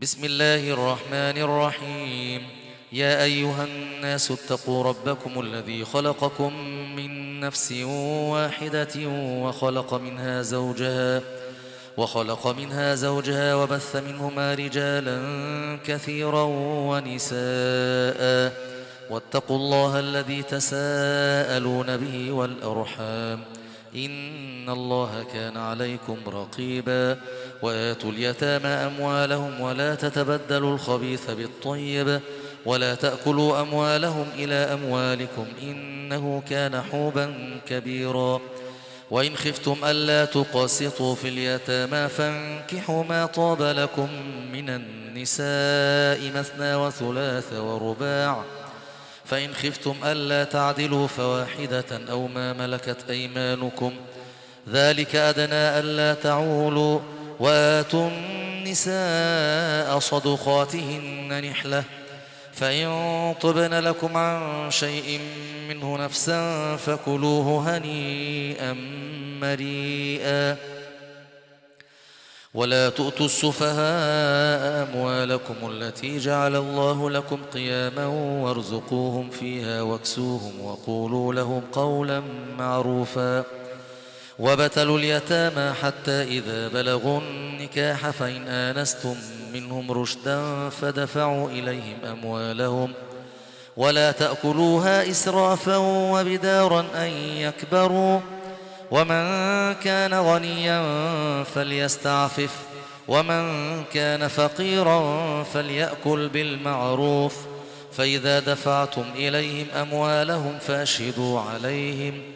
بسم الله الرحمن الرحيم. يا أيها الناس اتقوا ربكم الذي خلقكم من نفس واحدة وخلق منها زوجها وخلق منها زوجها وبث منهما رجالا كثيرا ونساء. واتقوا الله الذي تساءلون به والأرحام. إن الله كان عليكم رقيبا. وآتوا اليتامى أموالهم ولا تتبدلوا الخبيث بالطيب ولا تأكلوا أموالهم إلى أموالكم إنه كان حوبا كبيرا. وإن خفتم ألا تقسطوا في اليتامى فانكحوا ما طاب لكم من النساء مثنى وثلاث ورباع. فإن خفتم ألا تعدلوا فواحدة أو ما ملكت أيمانكم. ذلك أدنى ألا تعولوا. وآتوا النساء صدقاتهن نحلة. فإن طبن لكم عن شيء منه نفسا فكلوه هنيئا مريئا. ولا تؤتوا السفهاء أموالكم التي جعل الله لكم قياما وارزقوهم فيها واكسوهم وقولوا لهم قولا معروفا. وابتلوا اليتامى حتى إذا بلغوا النكاح فإن آنستم منهم رشدا فدفعوا إليهم أموالهم ولا تأكلوها إسرافا وبدارا أن يكبروا ومن كان غنيا فليستعفف ومن كان فقيرا فليأكل بالمعروف فإذا دفعتم إليهم أموالهم فأشهدوا عليهم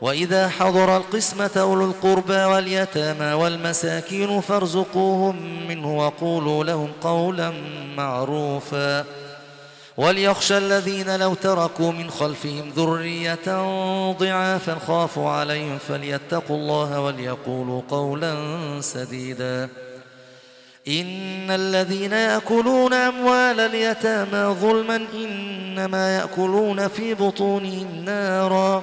وإذا حضر القسمة أولو القربى واليتامى والمساكين فارزقوهم منه وقولوا لهم قولا معروفا. وليخشى الذين لو تركوا من خلفهم ذرية ضعافا خافوا عليهم فليتقوا الله وليقولوا قولا سديدا. إن الذين يأكلون أموال اليتامى ظلما إنما يأكلون في بطونهم نارا.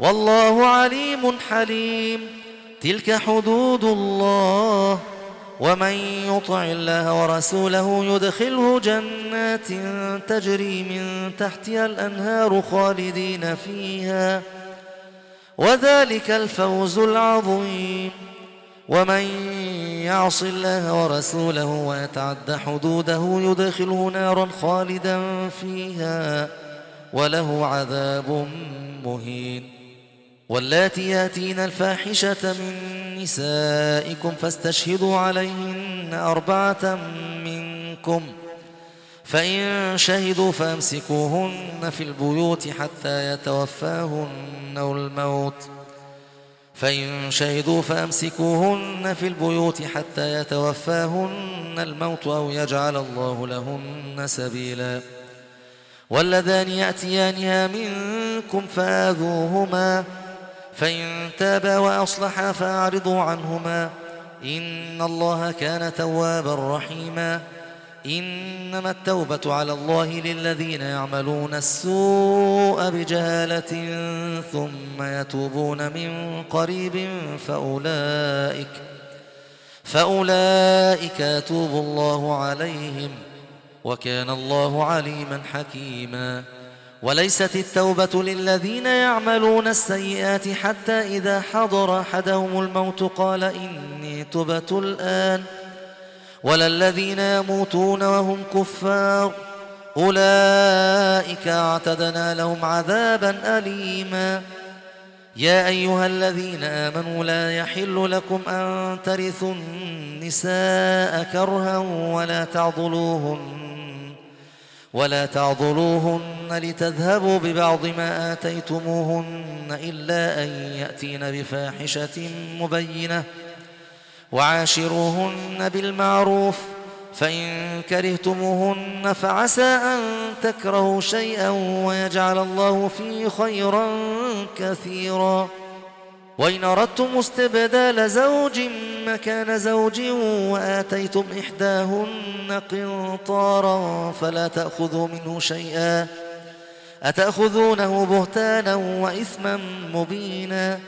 والله عليم حليم. تلك حدود الله. ومن يطع الله ورسوله يدخله جنات تجري من تحتها الأنهار خالدين فيها. وذلك الفوز العظيم. ومن يعص الله ورسوله ويتعد حدوده يدخله نارا خالدا فيها. وله عذاب مهين. واللاتي ياتين الفاحشة من نسائكم فاستشهدوا عليهن أربعة منكم. فإن شهدوا فامسكوهن في البيوت حتى يتوفاهن الموت. فإن شهدوا فأمسكوهن في البيوت حتى يتوفاهن الموت أو يجعل الله لهن سبيلا. واللذان يأتيانها منكم فآذوهما. فإن تابا وأصلحا فأعرضوا عنهما. إن الله كان توابا رحيما. إنما التوبة على الله للذين يعملون السوء بجهالة ثم يتوبون من قريب فأولئك فأولئك يتوب الله عليهم وكان الله عليما حكيما. وليست التوبة للذين يعملون السيئات حتى إذا حضر أحدهم الموت قال إني تبت الآن. ولا الذين يموتون وهم كفار أولئك أعتدنا لهم عذابا أليما. يا أيها الذين آمنوا لا يحل لكم أن ترثوا النساء كرها ولا تعضلوهن. ولا تعضلوهن لتذهبوا ببعض ما آتيتموهن إلا أن يأتين بفاحشة مبينة. وعاشروهن بالمعروف فإن كرهتموهن فعسى أن تكرهوا شيئا ويجعل الله فيه خيرا كثيرا. وإن أردتم استبدال زوج مكان زوج وآتيتم إحداهن قنطارا فلا تأخذوا منه شيئا أتأخذونه بهتانا وإثما مبينا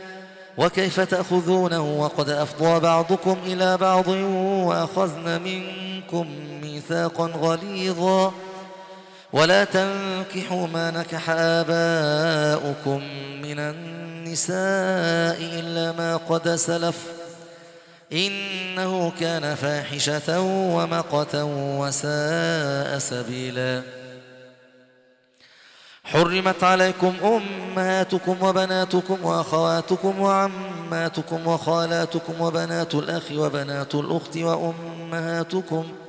وكيف تأخذونه وقد أفضى بعضكم إلى بعض وأخذن منكم ميثاقا غليظا ولا تنكحوا ما نكح آباؤكم من النساء إلا ما قد سلف. إنه كان فاحشة ومقتا وساء سبيلا. حرمت عليكم أمهاتكم وبناتكم وأخواتكم وعماتكم وخالاتكم وبنات الأخ وبنات الأخت وأمهاتكم وأمهاتكم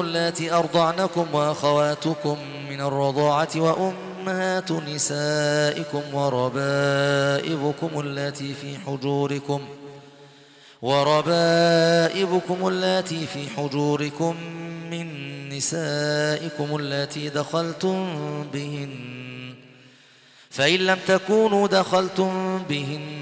اللاتي أرضعنكم وأخواتكم من الرضاعة وأمهات نسائكم وربائبكم اللاتي في حجوركم وربائبكم اللاتي في حجوركم من نسائكم اللاتي دخلتم بهن فإن لم تكونوا دخلتم بهن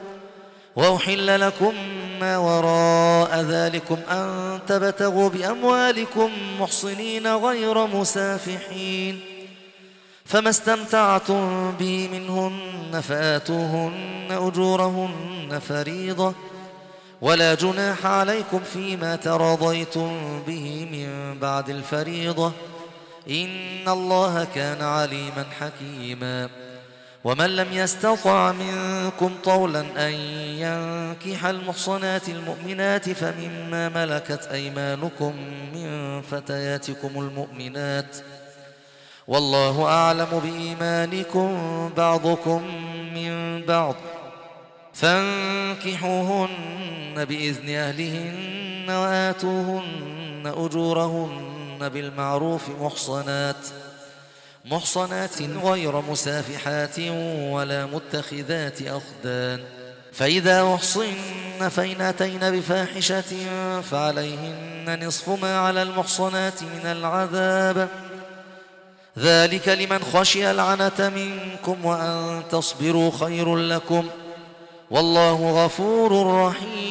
وأحل لكم ما وراء ذلكم أن تبتغوا بأموالكم محصنين غير مسافحين فما استمتعتم به منهن فآتوهن أجورهن فريضة ولا جناح عليكم فيما تراضيتم به من بعد الفريضة إن الله كان عليما حكيما ومن لم يستطع منكم طولا أن ينكح المحصنات المؤمنات فمما ملكت أيمانكم من فتياتكم المؤمنات والله أعلم بإيمانكم بعضكم من بعض فانكحوهن بإذن أهلهن وآتوهن أجورهن بالمعروف محصنات محصنات غير مسافحات ولا متخذات أخدان. فإذا أحصن فإن أتين بفاحشة فعليهن نصف ما على المحصنات من العذاب. ذلك لمن خشي العنة منكم وأن تصبروا خير لكم. والله غفور رحيم.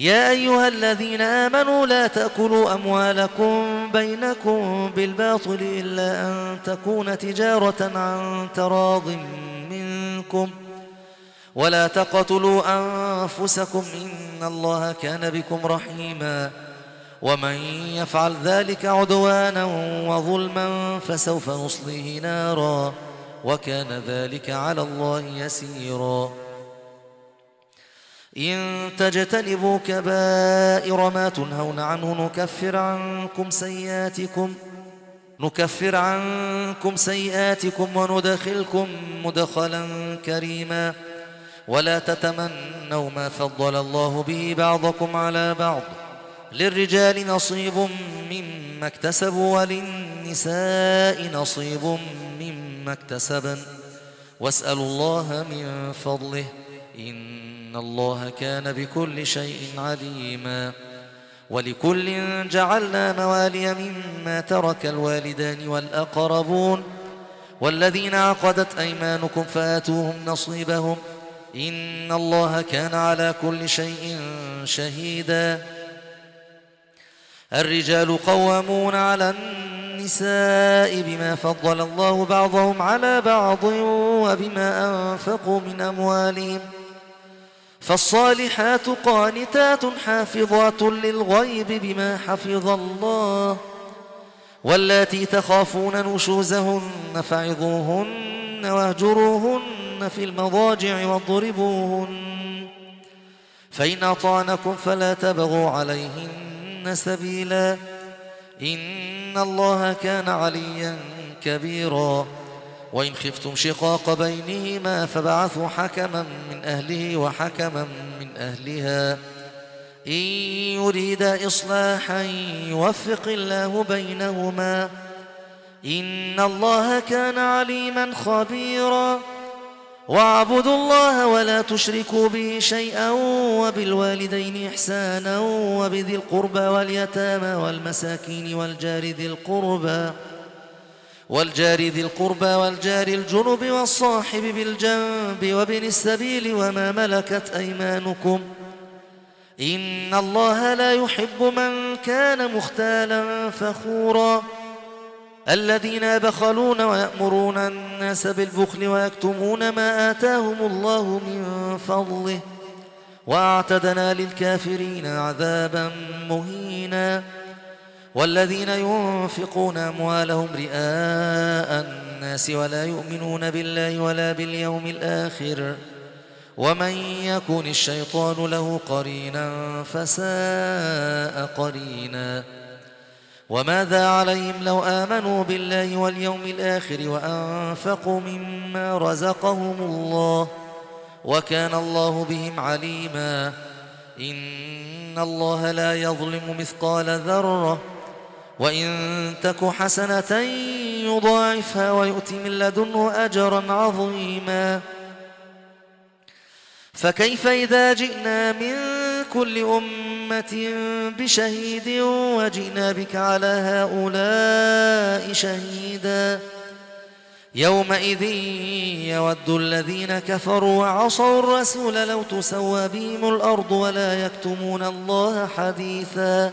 يا أيها الذين آمنوا لا تأكلوا أموالكم بينكم بالباطل إلا أن تكون تجارة عن تراض منكم ولا تقتلوا أنفسكم إن الله كان بكم رحيما ومن يفعل ذلك عدوانا وظلما فسوف نصليه نارا وكان ذلك على الله يسيرا إن تجتنبوا كبائر ما تنهون عنه نكفر عنكم سيئاتكم نكفر عنكم سيئاتكم وندخلكم مدخلا كريما. ولا تتمنوا ما فضل الله به بعضكم على بعض. للرجال نصيب مما اكتسبوا وللنساء نصيب مما اكتسبن. واسألوا الله من فضله إن الله كان بكل شيء عليما ولكل جعلنا موالي مما ترك الوالدان والأقربون والذين عقدت أيمانكم فآتوهم نصيبهم إن الله كان على كل شيء شهيدا الرجال قوامون على النساء بما فضل الله بعضهم على بعض وبما أنفقوا من أموالهم فالصالحات قانتات حافظات للغيب بما حفظ الله واللاتي تخافون نشوزهن فعظوهن واهجروهن في المضاجع واضربوهن فإن أطعنكم فلا تبغوا عليهن سبيلا إن الله كان عليا كبيرا وإن خفتم شقاق بينهما فبعثوا حكما من أهله وحكما من أهلها. إن يريد إصلاحا يوفق الله بينهما. إن الله كان عليما خبيرا. واعبدوا الله ولا تشركوا به شيئا وبالوالدين إحسانا وبذي القربى واليتامى والمساكين والجار ذي القربى. والجار ذي القربى والجار الجنب والصاحب بالجنب وابن السبيل وما ملكت أيمانكم إن الله لا يحب من كان مختالا فخورا الذين يبخلون ويأمرون الناس بالبخل ويكتمون ما آتاهم الله من فضله وأعتدنا للكافرين عذابا مهينا والذين ينفقون أموالهم رئاء الناس ولا يؤمنون بالله ولا باليوم الآخر ومن يكن الشيطان له قرينا فساء قرينا وماذا عليهم لو آمنوا بالله واليوم الآخر وأنفقوا مما رزقهم الله وكان الله بهم عليما إن الله لا يظلم مثقال ذرة وإن تك حسنة يضاعفها ويؤتي من لدنه أجرا عظيما. فكيف إذا جئنا من كل أمة بشهيد وجئنا بك على هؤلاء شهيدا؟ يومئذ يود الذين كفروا وعصوا الرسول لو تسوى بهم الأرض ولا يكتمون الله حديثا.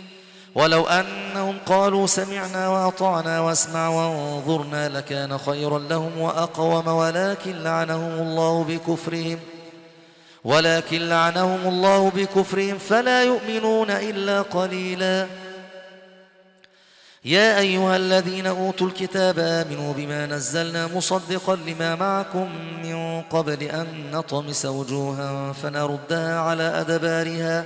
ولو أنهم قالوا سمعنا وأطعنا واسمع وانظرنا لكان خيرا لهم وأقوم ولكن لعنهم الله بكفرهم ولكن لعنهم الله بكفرهم فلا يؤمنون إلا قليلا يا أيها الذين أوتوا الكتاب آمنوا بما نزلنا مصدقا لما معكم من قبل أن نطمس وجوها فنردها على أدبارها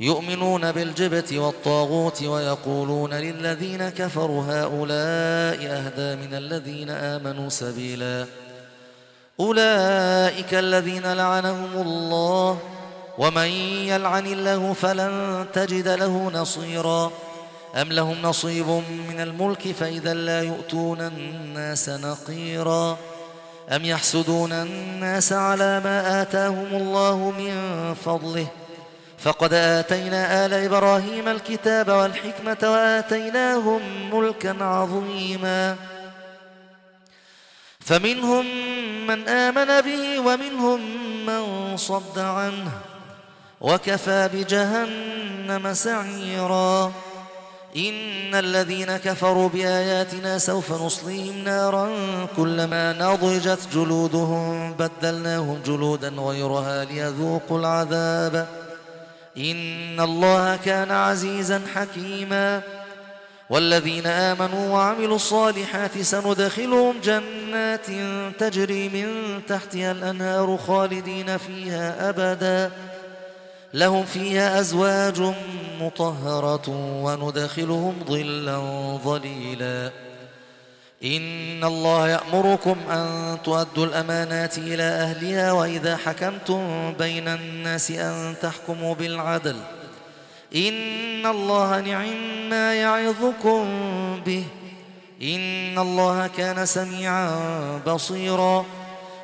يؤمنون بالجبت والطاغوت ويقولون للذين كفروا هؤلاء أهدى من الذين آمنوا سبيلا. أولئك الذين لعنهم الله ومن يلعن الله فلن تجد له نصيرا. أم لهم نصيب من الملك فإذا لا يؤتون الناس نقيرا. أم يحسدون الناس على ما آتاهم الله من فضله فقد آتينا آل إبراهيم الكتاب والحكمة وآتيناهم ملكا عظيما. فمنهم من آمن به ومنهم من صد عنه. وكفى بجهنم سعيرا. إن الذين كفروا بآياتنا سوف نصليهم نارا كلما نضجت جلودهم. بدلناهم جلودا غيرها ليذوقوا العذاب. إن الله كان عزيزا حكيما. والذين آمنوا وعملوا الصالحات سندخلهم جنات تجري من تحتها الأنهار خالدين فيها أبدا. لهم فيها أزواج مطهرة وندخلهم ظلا ظليلا. إن الله يأمركم أن تؤدوا الأمانات إلى أهلها وإذا حكمتم بين الناس أن تحكموا بالعدل. إن الله نعم ما يعظكم به. إن الله كان سميعا بصيرا.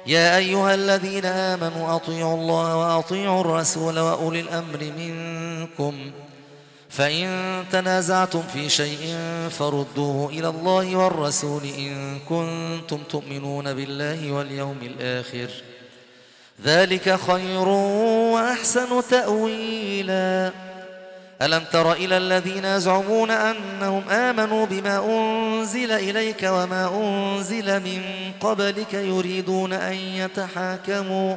يا أيها الذين آمنوا أطيعوا الله وأطيعوا الرسول وأولي الأمر منكم. فإن تنازعتم في شيء فردوه إلى الله والرسول إن كنتم تؤمنون بالله واليوم الآخر. ذلك خير وأحسن تأويلا. ألم تر إلى الذين يزعمون أنهم آمنوا بما أنزل إليك وما أنزل من قبلك يريدون أن يتحاكموا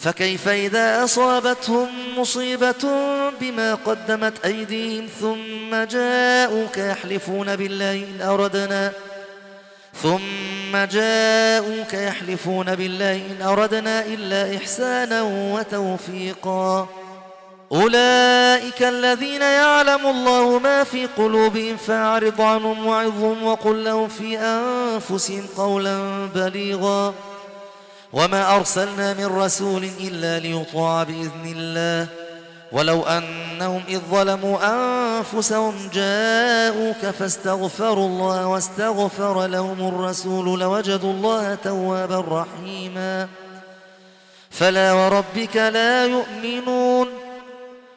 فكيف إذا أصابتهم مصيبة بما قدمت أيديهم ثم جاءوك يحلفون بالله إن أردنا ثم جاءوك يحلفون بالله إن أردنا إلا إحسانا وتوفيقا. أولئك الذين يعلم الله ما في قلوبهم فأعرض عنهم وعظهم وقل لهم في أنفسهم قولا بليغا. وما أرسلنا من رسول إلا ليطاع بإذن الله ولو أنهم إذ ظلموا أنفسهم جاءوك فاستغفروا الله واستغفر لهم الرسول لوجدوا الله توابا رحيما فلا وربك لا يؤمنون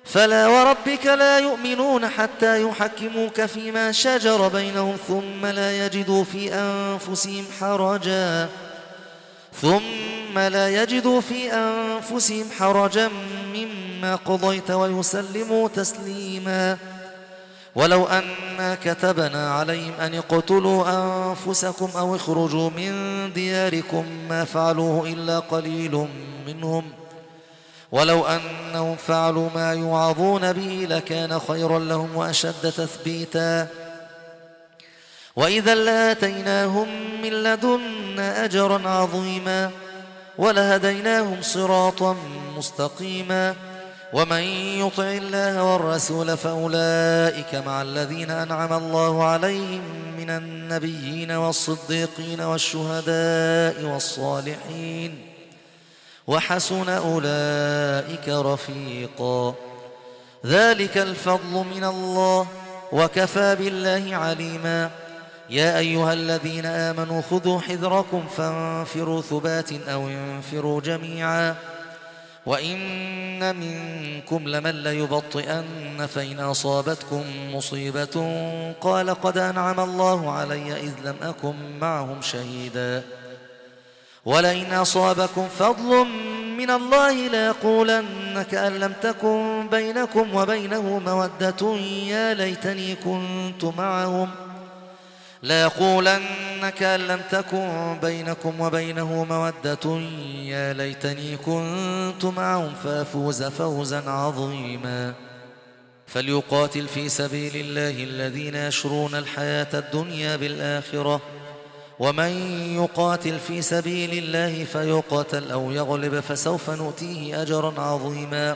فلا وربك لا يؤمنون حتى يحكموك فيما شجر بينهم ثم لا يجدوا في أنفسهم حرجا ثم لا يجدوا في أنفسهم حرجا مما قضيت ويسلموا تسليما. ولو أنا كتبنا عليهم أن اقتلوا أنفسكم أو اخرجوا من دياركم ما فعلوه إلا قليل منهم. ولو أنهم فعلوا ما يوعظون به لكان خيرا لهم وأشد تثبيتا. وإذا لاتيناهم من لدنا أجرا عظيما ولهديناهم صراطا مستقيما ومن يطع الله والرسول فأولئك مع الذين أنعم الله عليهم من النبيين والصديقين والشهداء والصالحين وحسن أولئك رفيقا ذلك الفضل من الله وكفى بالله عليما يا أيها الذين آمنوا خذوا حذركم فانفروا ثبات أو انفروا جميعا. وإن منكم لمن ليبطئن فإن أصابتكم مصيبة قال قد أنعم الله علي إذ لم أكن معهم شهيدا. ولئن أصابكم فضل من الله ليقولن كأن لم تكن بينكم وبينه مودة يا ليتني كنت معهم. ليقولن كأن لم تكن بينكم وبينه مودة يا ليتني كنت معهم فأفوز فوزا عظيما. فليقاتل في سبيل الله الذين يشرون الحياة الدنيا بالآخرة. ومن يقاتل في سبيل الله فيقتل أو يغلب فسوف نؤتيه أجرا عظيما.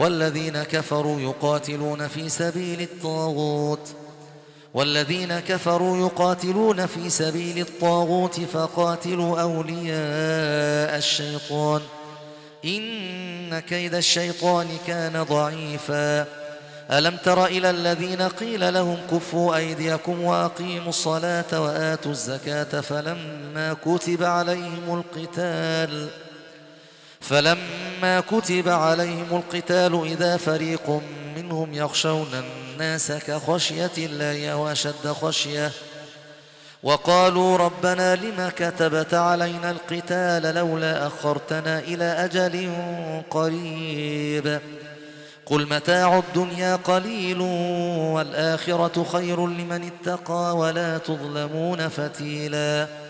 والذين كفروا يقاتلون في سبيل الطاغوت والذين كفروا يقاتلون في سبيل الطاغوت فقاتلوا أولياء الشيطان. إن كيد الشيطان كان ضعيفا. ألم تر إلى الذين قيل لهم كفوا أيديكم وأقيموا الصلاة وآتوا الزكاة فلما كتب عليهم القتال فلما كتب عليهم القتال إذا فريق منهم يخشون الناس كخشية الله أو أشد خشية. وقالوا ربنا لما كتبت علينا القتال لولا أخرتنا إلى أجل قريب. قل متاع الدنيا قليل والآخرة خير لمن اتقى ولا تظلمون فتيلاً.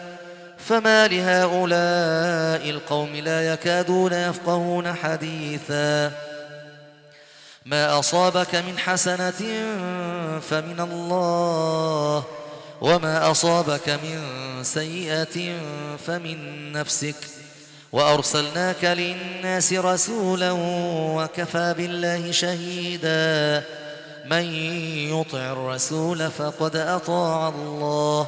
فما لهؤلاء القوم لا يكادون يفقهون حديثا. ما أصابك من حسنة فمن الله وما أصابك من سيئة فمن نفسك. وأرسلناك للناس رسولا وكفى بالله شهيدا. من يطع الرسول فقد أطاع الله.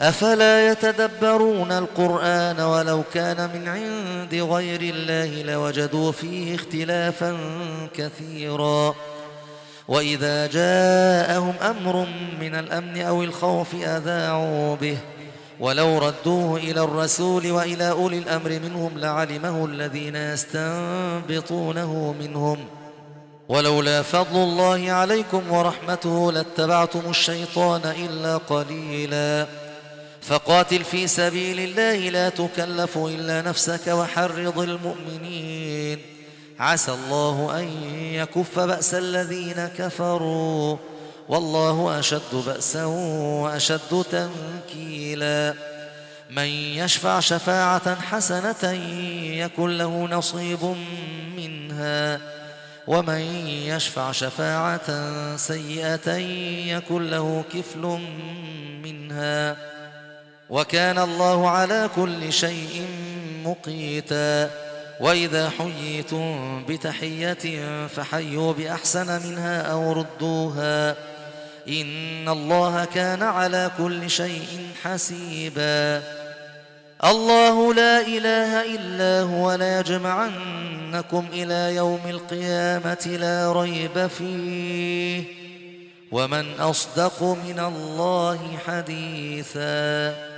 أفلا يتدبرون القرآن ولو كان من عند غير الله لوجدوا فيه اختلافا كثيرا. وإذا جاءهم أمر من الأمن أو الخوف أذاعوا به. ولو ردوه إلى الرسول وإلى أولي الأمر منهم لعلمه الذين يستنبطونه منهم. ولولا فضل الله عليكم ورحمته لاتبعتم الشيطان إلا قليلا. فقاتل في سبيل الله لا تكلف إلا نفسك وحرض المؤمنين. عسى الله أن يكف بأس الذين كفروا. والله أشد بأسا وأشد تنكيلا. من يشفع شفاعة حسنة يكن له نصيب منها. ومن يشفع شفاعة سيئة يكن له كفل منها. وكان الله على كل شيء مقيتا. وإذا حييتم بتحية فحيوا بأحسن منها أو ردوها. إن الله كان على كل شيء حسيبا. الله لا إله إلا هو ليجمعنكم إلى يوم القيامة لا ريب فيه. ومن أصدق من الله حديثا.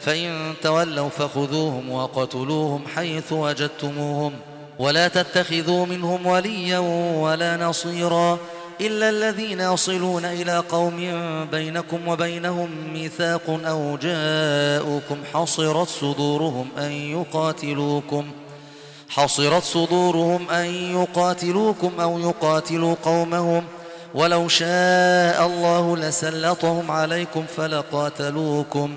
فإن تولوا فخذوهم وقتلوهم حيث وجدتموهم ولا تتخذوا منهم وليا ولا نصيرا إلا الذين يصلون إلى قوم بينكم وبينهم ميثاق أو جاءوكم حصرت صدورهم أن يقاتلوكم حصرت صدورهم أن يقاتلوكم أو يقاتلوا قومهم ولو شاء الله لسلطهم عليكم فلقاتلوكم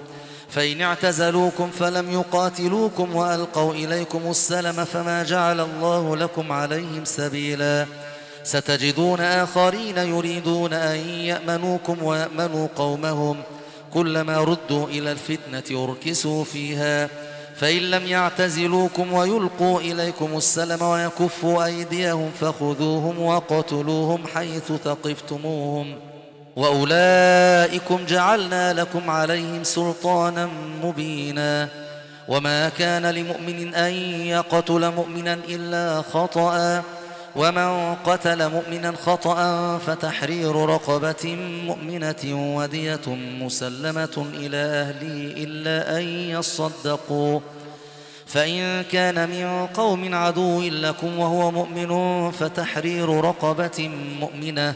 فإن اعتزلوكم فلم يقاتلوكم وألقوا إليكم السلم فما جعل الله لكم عليهم سبيلا. ستجدون آخرين يريدون أن يأمنوكم ويأمنوا قومهم. كلما ردوا إلى الفتنة أركسوا فيها. فإن لم يعتزلوكم ويلقوا إليكم السلم ويكفوا أيديهم فخذوهم وقتلوهم حيث ثقفتموهم. وأولئكم جعلنا لكم عليهم سلطانا مبينا وما كان لمؤمن أن يقتل مؤمنا إلا خطأ ومن قتل مؤمنا خطأ فتحرير رقبة مؤمنة ودية مسلمة إلى أهله إلا أن يصدقوا فإن كان من قوم عدو لكم وهو مؤمن فتحرير رقبة مؤمنة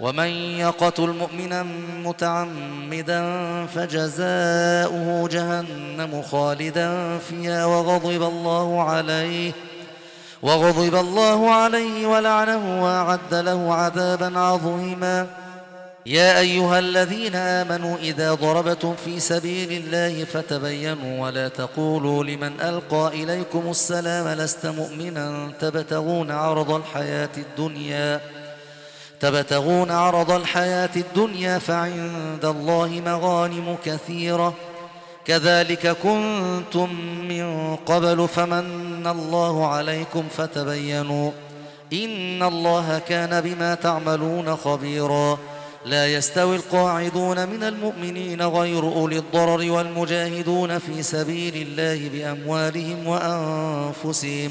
ومن يقتل مؤمنا متعمدا فجزاؤه جهنم خالدا فيها وغضب الله عليه وغضب الله عليه ولعنه وأعد له عذابا عظيما. يا أيها الذين آمنوا إذا ضربتم في سبيل الله فتبينوا ولا تقولوا لمن ألقى إليكم السلام لست مؤمنا تبتغون عرض الحياة الدنيا. تبتغون عرض الحياة الدنيا فعند الله مغانم كثيرة. كذلك كنتم من قبل فمن الله عليكم فتبينوا. إن الله كان بما تعملون خبيرا. لا يستوي القاعدون من المؤمنين غير أولي الضرر والمجاهدون في سبيل الله بأموالهم وأنفسهم.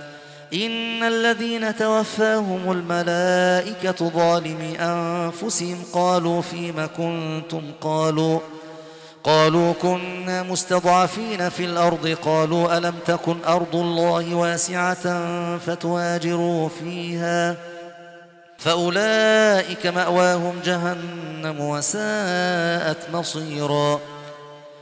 إن الذين توفاهم الملائكة ظالمي أنفسهم قالوا فيم كنتم قالوا قالوا كنا مستضعفين في الأرض قالوا ألم تكن أرض الله واسعة فتواجروا فيها فأولئك مأواهم جهنم وساءت مصيراً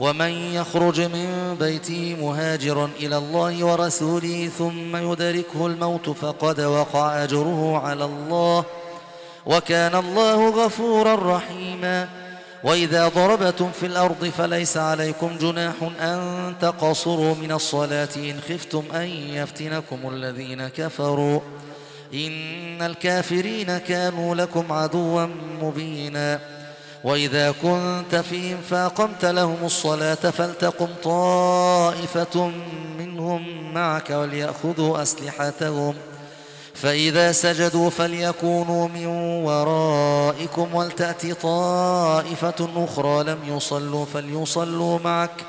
ومن يخرج من بيته مهاجرا إلى الله ورسوله ثم يدركه الموت فقد وقع أجره على الله وكان الله غفورا رحيما وإذا ضربتم في الأرض فليس عليكم جناح أن تقصروا من الصلاة إن خفتم أن يفتنكم الذين كفروا إن الكافرين كانوا لكم عدوا مبينا وإذا كنت فيهم فأقمت لهم الصلاة فلتقم طائفة منهم معك وليأخذوا أسلحتهم. فإذا سجدوا فليكونوا من ورائكم ولتأت طائفة أخرى لم يصلوا فليصلوا معك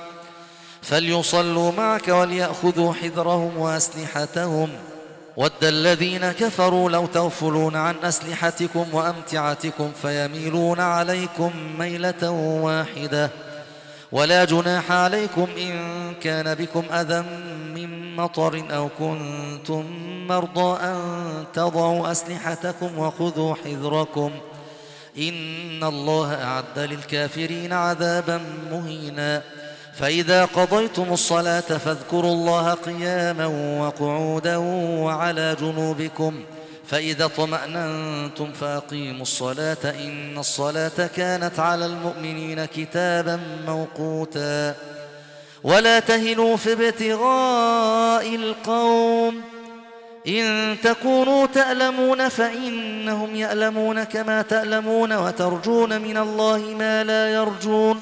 فليصلوا معك وليأخذوا حذرهم وأسلحتهم. ود الذين كفروا لو تغفلون عن أسلحتكم وأمتعتكم فيميلون عليكم ميلة واحدة ولا جناح عليكم إن كان بكم أذى من مطر أو كنتم مرضى أن تضعوا أسلحتكم وخذوا حذركم إن الله أعد للكافرين عذابا مهيناً فإذا قضيتم الصلاة فاذكروا الله قياما وقعودا وعلى جنوبكم فإذا طمأننتم فأقيموا الصلاة إن الصلاة كانت على المؤمنين كتابا موقوتا ولا تهنوا في ابتغاء القوم إن تكونوا تألمون فإنهم يألمون كما تألمون وترجون من الله ما لا يرجون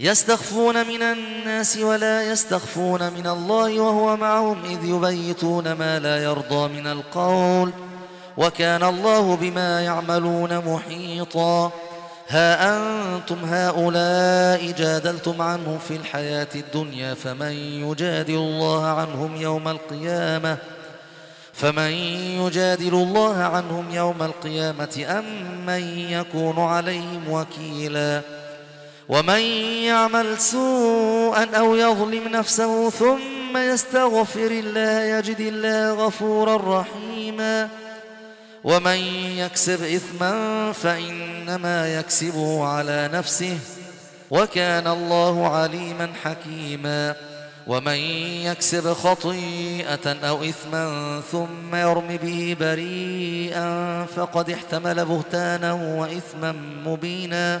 يستخفون من الناس ولا يستخفون من الله وهو معهم إذ يبيتون ما لا يرضى من القول وكان الله بما يعملون محيطا. ها أنتم هؤلاء جادلتم عنهم في الحياة الدنيا فمن يجادل الله عنهم يوم القيامة؟ فمن يجادل الله عنهم يوم القيامة أم من يكون عليهم وكيلاً؟ ومن يعمل سوءا أو يظلم نفسه ثم يستغفر الله يجد الله غفورا رحيما. ومن يكسب إثما فإنما يكسبه على نفسه وكان الله عليما حكيما. ومن يكسب خطيئة أو إثما ثم يرم به بريئا فقد احتمل بهتانا وإثما مبينا.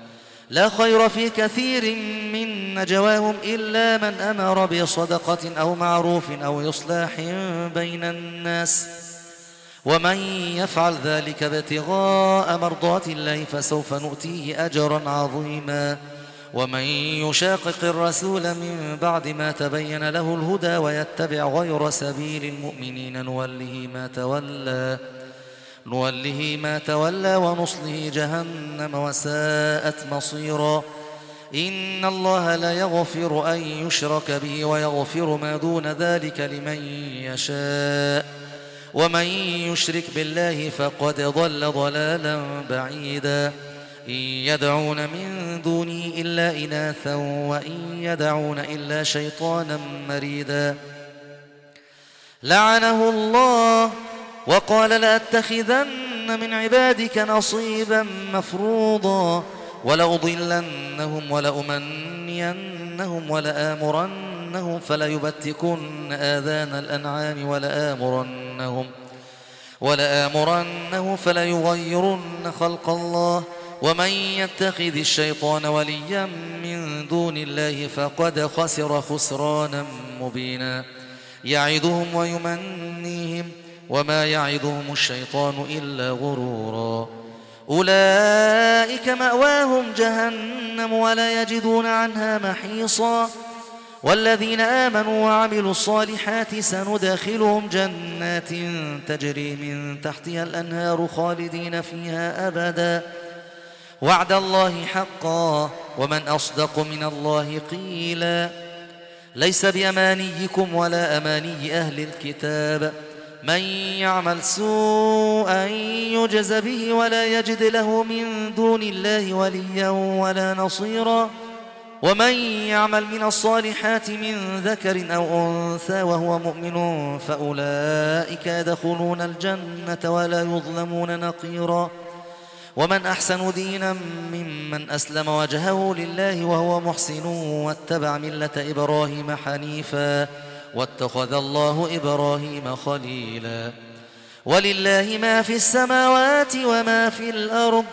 لا خير في كثير من نجواهم إلا من أمر بصدقة أو معروف أو إصلاح بين الناس. ومن يفعل ذلك ابتغاء مرضات الله فسوف نؤتيه أجرا عظيما. ومن يشاقق الرسول من بعد ما تبين له الهدى ويتبع غير سبيل المؤمنين نوله ما تولى. نوله ما تولى ونصله جهنم وساءت مصيرا. إن الله لا يغفر أن يشرك به ويغفر ما دون ذلك لمن يشاء. ومن يشرك بالله فقد ضل ضلالا بعيدا. إن يدعون من دونه إلا إناثا وإن يدعون إلا شيطانا مريدا. لعنه الله وقال لأتخذن من عبادك نصيبا مفروضا ولأضلنهم ولأمنينهم ولآمرنهم فليبتكن آذان الأنعام ولآمرنهم ولآمرنهم فليغيرن خلق الله ومن يتخذ الشيطان وليا من دون الله فقد خسر خسرانا مبينا يعدهم ويمنيهم وما يعدهم الشيطان إلا غرورا. أولئك مأواهم جهنم ولا يجدون عنها محيصا. والذين آمنوا وعملوا الصالحات سندخلهم جنات تجري من تحتها الأنهار خالدين فيها أبدا. وعد الله حقا ومن أصدق من الله قيلا. ليس بأمانيكم ولا أماني أهل الكتاب. من يعمل سوءا يجز به ولا يجد له من دون الله وليا ولا نصيرا. ومن يعمل من الصالحات من ذكر أو أنثى وهو مؤمن فأولئك يدخلون الجنة ولا يظلمون نقيرا. ومن أحسن دينا ممن أسلم وجهه لله وهو محسن واتبع ملة إبراهيم حنيفا. واتخذ الله إبراهيم خليلا. ولله ما في السماوات وما في الأرض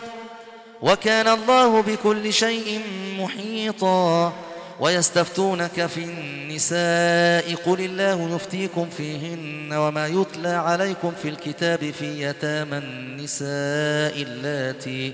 وكان الله بكل شيء محيطا. ويستفتونك في النساء قل الله يفتيكم فيهن وما يتلى عليكم في الكتاب في يتامى النساء اللاتي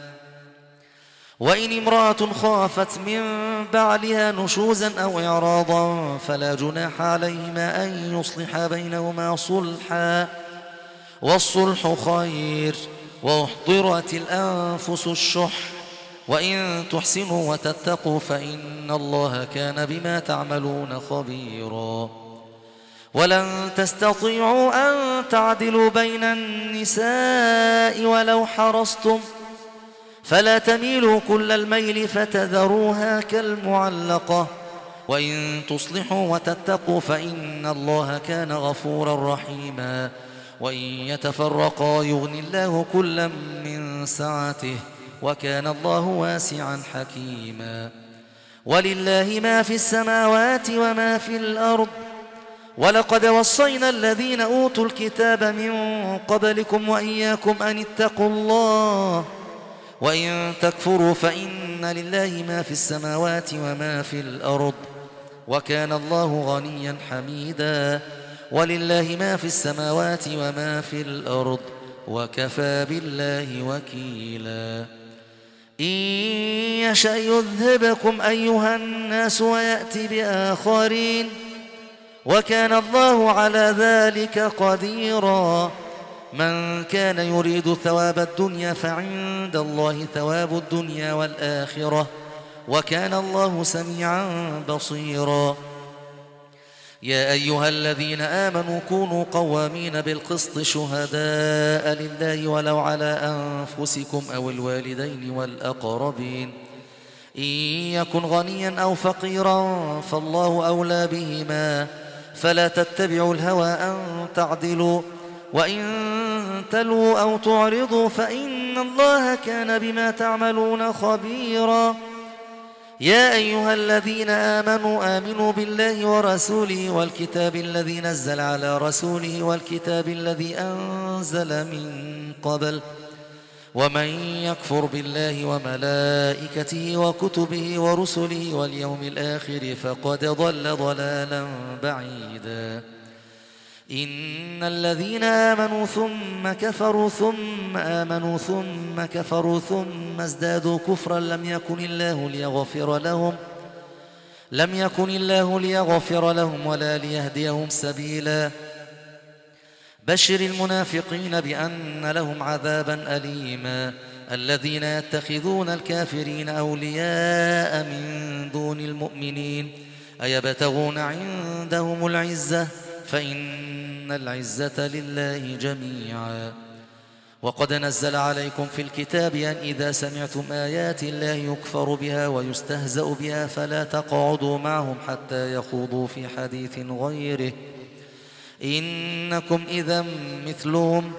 وإن امرأة خافت من بعلها نشوزا أو إعراضا فلا جناح عليهما أن يصلح بينهما صلحا والصلح خير واحضرت الأنفس الشح وإن تحسنوا وتتقوا فإن الله كان بما تعملون خبيرا ولن تستطيعوا أن تعدلوا بين النساء ولو حرصتم فلا تميلوا كل الميل فتذروها كالمعلقة. وإن تصلحوا وتتقوا فإن الله كان غفورا رحيما. وإن يتفرقا يغني الله كلا من سعته وكان الله واسعا حكيما. ولله ما في السماوات وما في الأرض. ولقد وصينا الذين أوتوا الكتاب من قبلكم وإياكم أن اتقوا الله وإن تكفروا فإن لله ما في السماوات وما في الأرض وكان الله غنيا حميدا ولله ما في السماوات وما في الأرض وكفى بالله وكيلا إن يشأ يذهبكم أيها الناس ويأتي بآخرين وكان الله على ذلك قديراً من كان يريد ثواب الدنيا فعند الله ثواب الدنيا والآخرة وكان الله سميعا بصيرا. يا أيها الذين آمنوا كونوا قوامين بالقسط شهداء لله ولو على أنفسكم أو الوالدين والأقربين. إن يكن غنيا أو فقيرا فالله أولى بهما. فلا تتبعوا الهوى أن تعدلوا. وإن تلوا أو تعرضوا فإن الله كان بما تعملون خبيرا. يا أيها الذين آمنوا آمنوا بالله ورسوله والكتاب الذي نزل على رسوله والكتاب الذي أنزل من قبل. ومن يكفر بالله وملائكته وكتبه ورسله واليوم الآخر فقد ضل ضلالا بعيدا. إن الذين آمنوا ثم كفروا ثم آمنوا ثم كفروا ثم ازدادوا كفرا لم يكن الله ليغفر لهم لم يكن الله ليغفر لهم ولا ليهديهم سبيلا بشر المنافقين بأن لهم عذابا أليما الذين يتخذون الكافرين أولياء من دون المؤمنين أيبتغون عندهم العزة فإن العزة لله جميعا. وقد نزل عليكم في الكتاب أن إذا سمعتم آيات الله يكفر بها ويستهزأ بها فلا تقعدوا معهم حتى يخوضوا في حديث غيره. إنكم إذا مثلهم.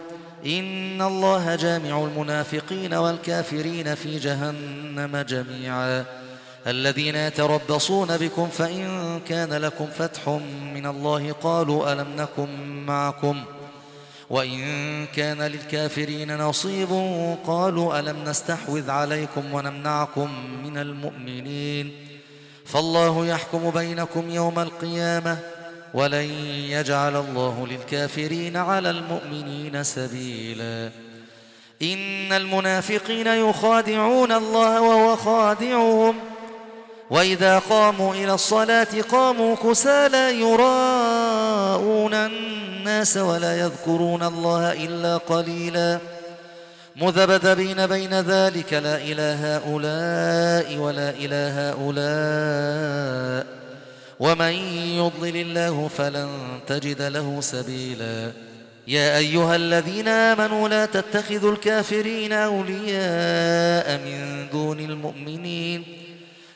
إن الله جامع المنافقين والكافرين في جهنم جميعا. الذين يتربصون بكم فإن كان لكم فتح من الله قالوا ألم نكن معكم وإن كان للكافرين نصيب قالوا ألم نستحوذ عليكم ونمنعكم من المؤمنين فالله يحكم بينكم يوم القيامة ولن يجعل الله للكافرين على المؤمنين سبيلا إن المنافقين يخادعون الله وهو خادعهم وإذا قاموا إلى الصلاة قاموا كسالى يراءون الناس ولا يذكرون الله إلا قليلا مذبذبين بين ذلك لا إلى هؤلاء ولا إلى هؤلاء ومن يضلل الله فلن تجد له سبيلا يا أيها الذين آمنوا لا تتخذوا الكافرين أولياء من دون المؤمنين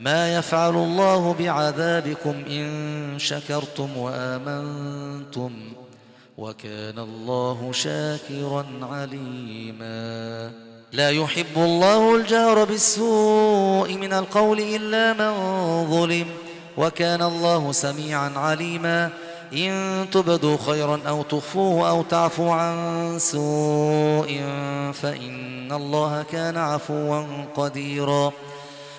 ما يفعل الله بعذابكم إن شكرتم وآمنتم وكان الله شاكرا عليما. لا يحب الله الجهر بالسوء من القول إلا من ظلم وكان الله سميعا عليما. إن تبدوا خيرا أو تخفوه أو تعفوا عن سوء فإن الله كان عفوا قديرا.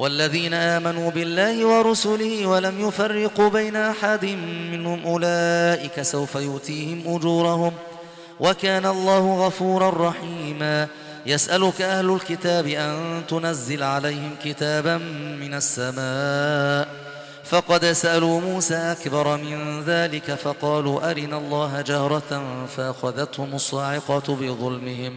والذين آمنوا بالله ورسله ولم يفرقوا بين أحد منهم أولئك سوف يؤتيهم أجورهم وكان الله غفورا رحيما. يسألك أهل الكتاب أن تنزل عليهم كتابا من السماء. فقد سألوا موسى أكبر من ذلك فقالوا أرنا الله جهرة فأخذتهم الصاعقة بظلمهم.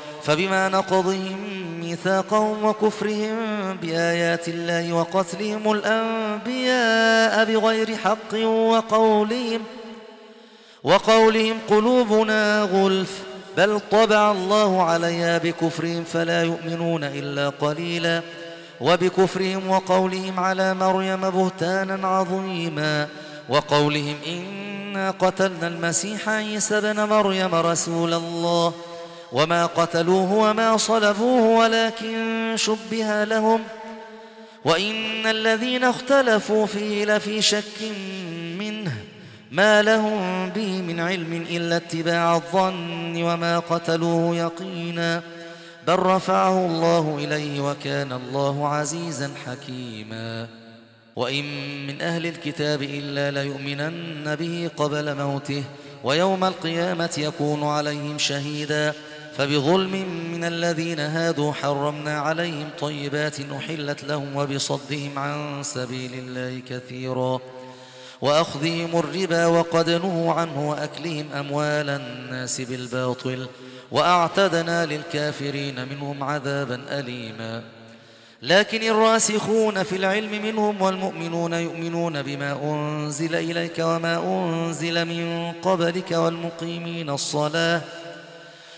فبما نقضهم ميثاقهم وكفرهم بآيات الله وقتلهم الأنبياء بغير حق وقولهم وقولهم قلوبنا غلف. بل طبع الله عليها بكفرهم فلا يؤمنون إلا قليلا. وبكفرهم وقولهم على مريم بهتانا عظيما. وقولهم إنا قتلنا المسيح عيسى بن مريم رسول الله. وما قتلوه وما صلبوه ولكن شبه لهم وإن الذين اختلفوا فيه لفي شك منه ما لهم به من علم إلا اتباع الظن وما قتلوه يقينا بل رفعه الله إليه وكان الله عزيزا حكيما وإن من أهل الكتاب إلا ليؤمنن به قبل موته ويوم القيامة يكون عليهم شهيدا فبظلم من الذين هادوا حرمنا عليهم طيبات أحلت لهم وبصدهم عن سبيل الله كثيرا وأخذهم الربا وقد نهوا عنه وأكلهم أموال الناس بالباطل وأعتدنا للكافرين منهم عذابا أليما لكن الراسخون في العلم منهم والمؤمنون يؤمنون بما أنزل إليك وما أنزل من قبلك والمقيمين الصلاة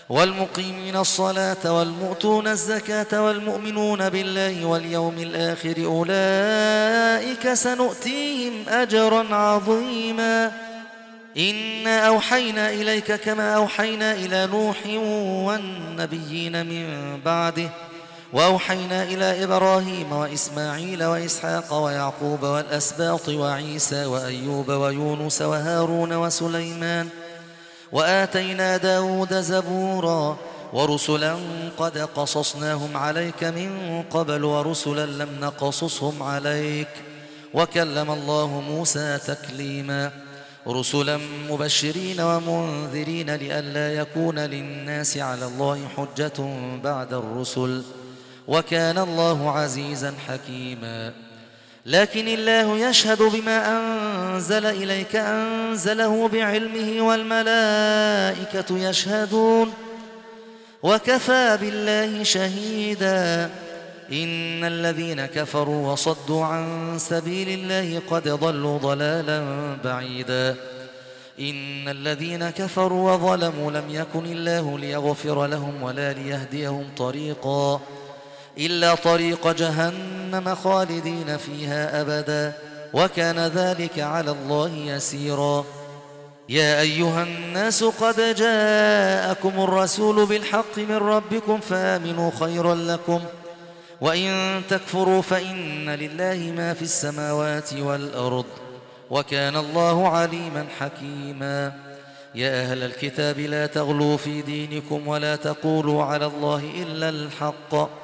والمقيمين الصلاة والمؤتون الزكاة والمؤمنون بالله واليوم الآخر أولئك سنؤتيهم أجرا عظيما. إنا أوحينا إليك كما أوحينا إلى نوح والنبيين من بعده وأوحينا إلى إبراهيم وإسماعيل وإسحاق ويعقوب والأسباط وعيسى وأيوب ويونس وهارون وسليمان وآتينا داود زبورا ورسلا قد قصصناهم عليك من قبل ورسلا لم نقصصهم عليك وكلم الله موسى تكليما رسلا مبشرين ومنذرين لئلا يكون للناس على الله حجة بعد الرسل وكان الله عزيزا حكيما لكن الله يشهد بما أنزل إليك أنزله بعلمه والملائكة يشهدون. وكفى بالله شهيدا. إن الذين كفروا وصدوا عن سبيل الله قد ضلوا ضلالا بعيدا. إن الذين كفروا وظلموا لم يكن الله ليغفر لهم ولا ليهديهم طريقا. إلا طريق جهنم خالدين فيها أبدا وكان ذلك على الله يسيرا. يا أيها الناس قد جاءكم الرسول بالحق من ربكم فآمنوا خيرا لكم وإن تكفروا فإن لله ما في السماوات والأرض وكان الله عليما حكيما. يا أهل الكتاب لا تغلوا في دينكم ولا تقولوا على الله إلا الحق.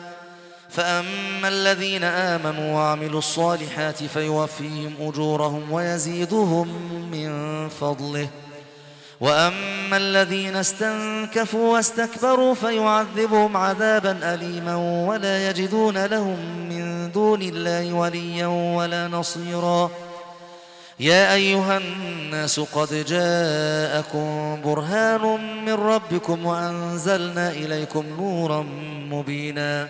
فأما الذين آمنوا وعملوا الصالحات فيوفيهم أجورهم ويزيدهم من فضله. وأما الذين استنكفوا واستكبروا فيعذبهم عذابا أليما ولا يجدون لهم من دون الله وليا ولا نصيرا. يا أيها الناس قد جاءكم برهان من ربكم وأنزلنا إليكم نورا مبينا.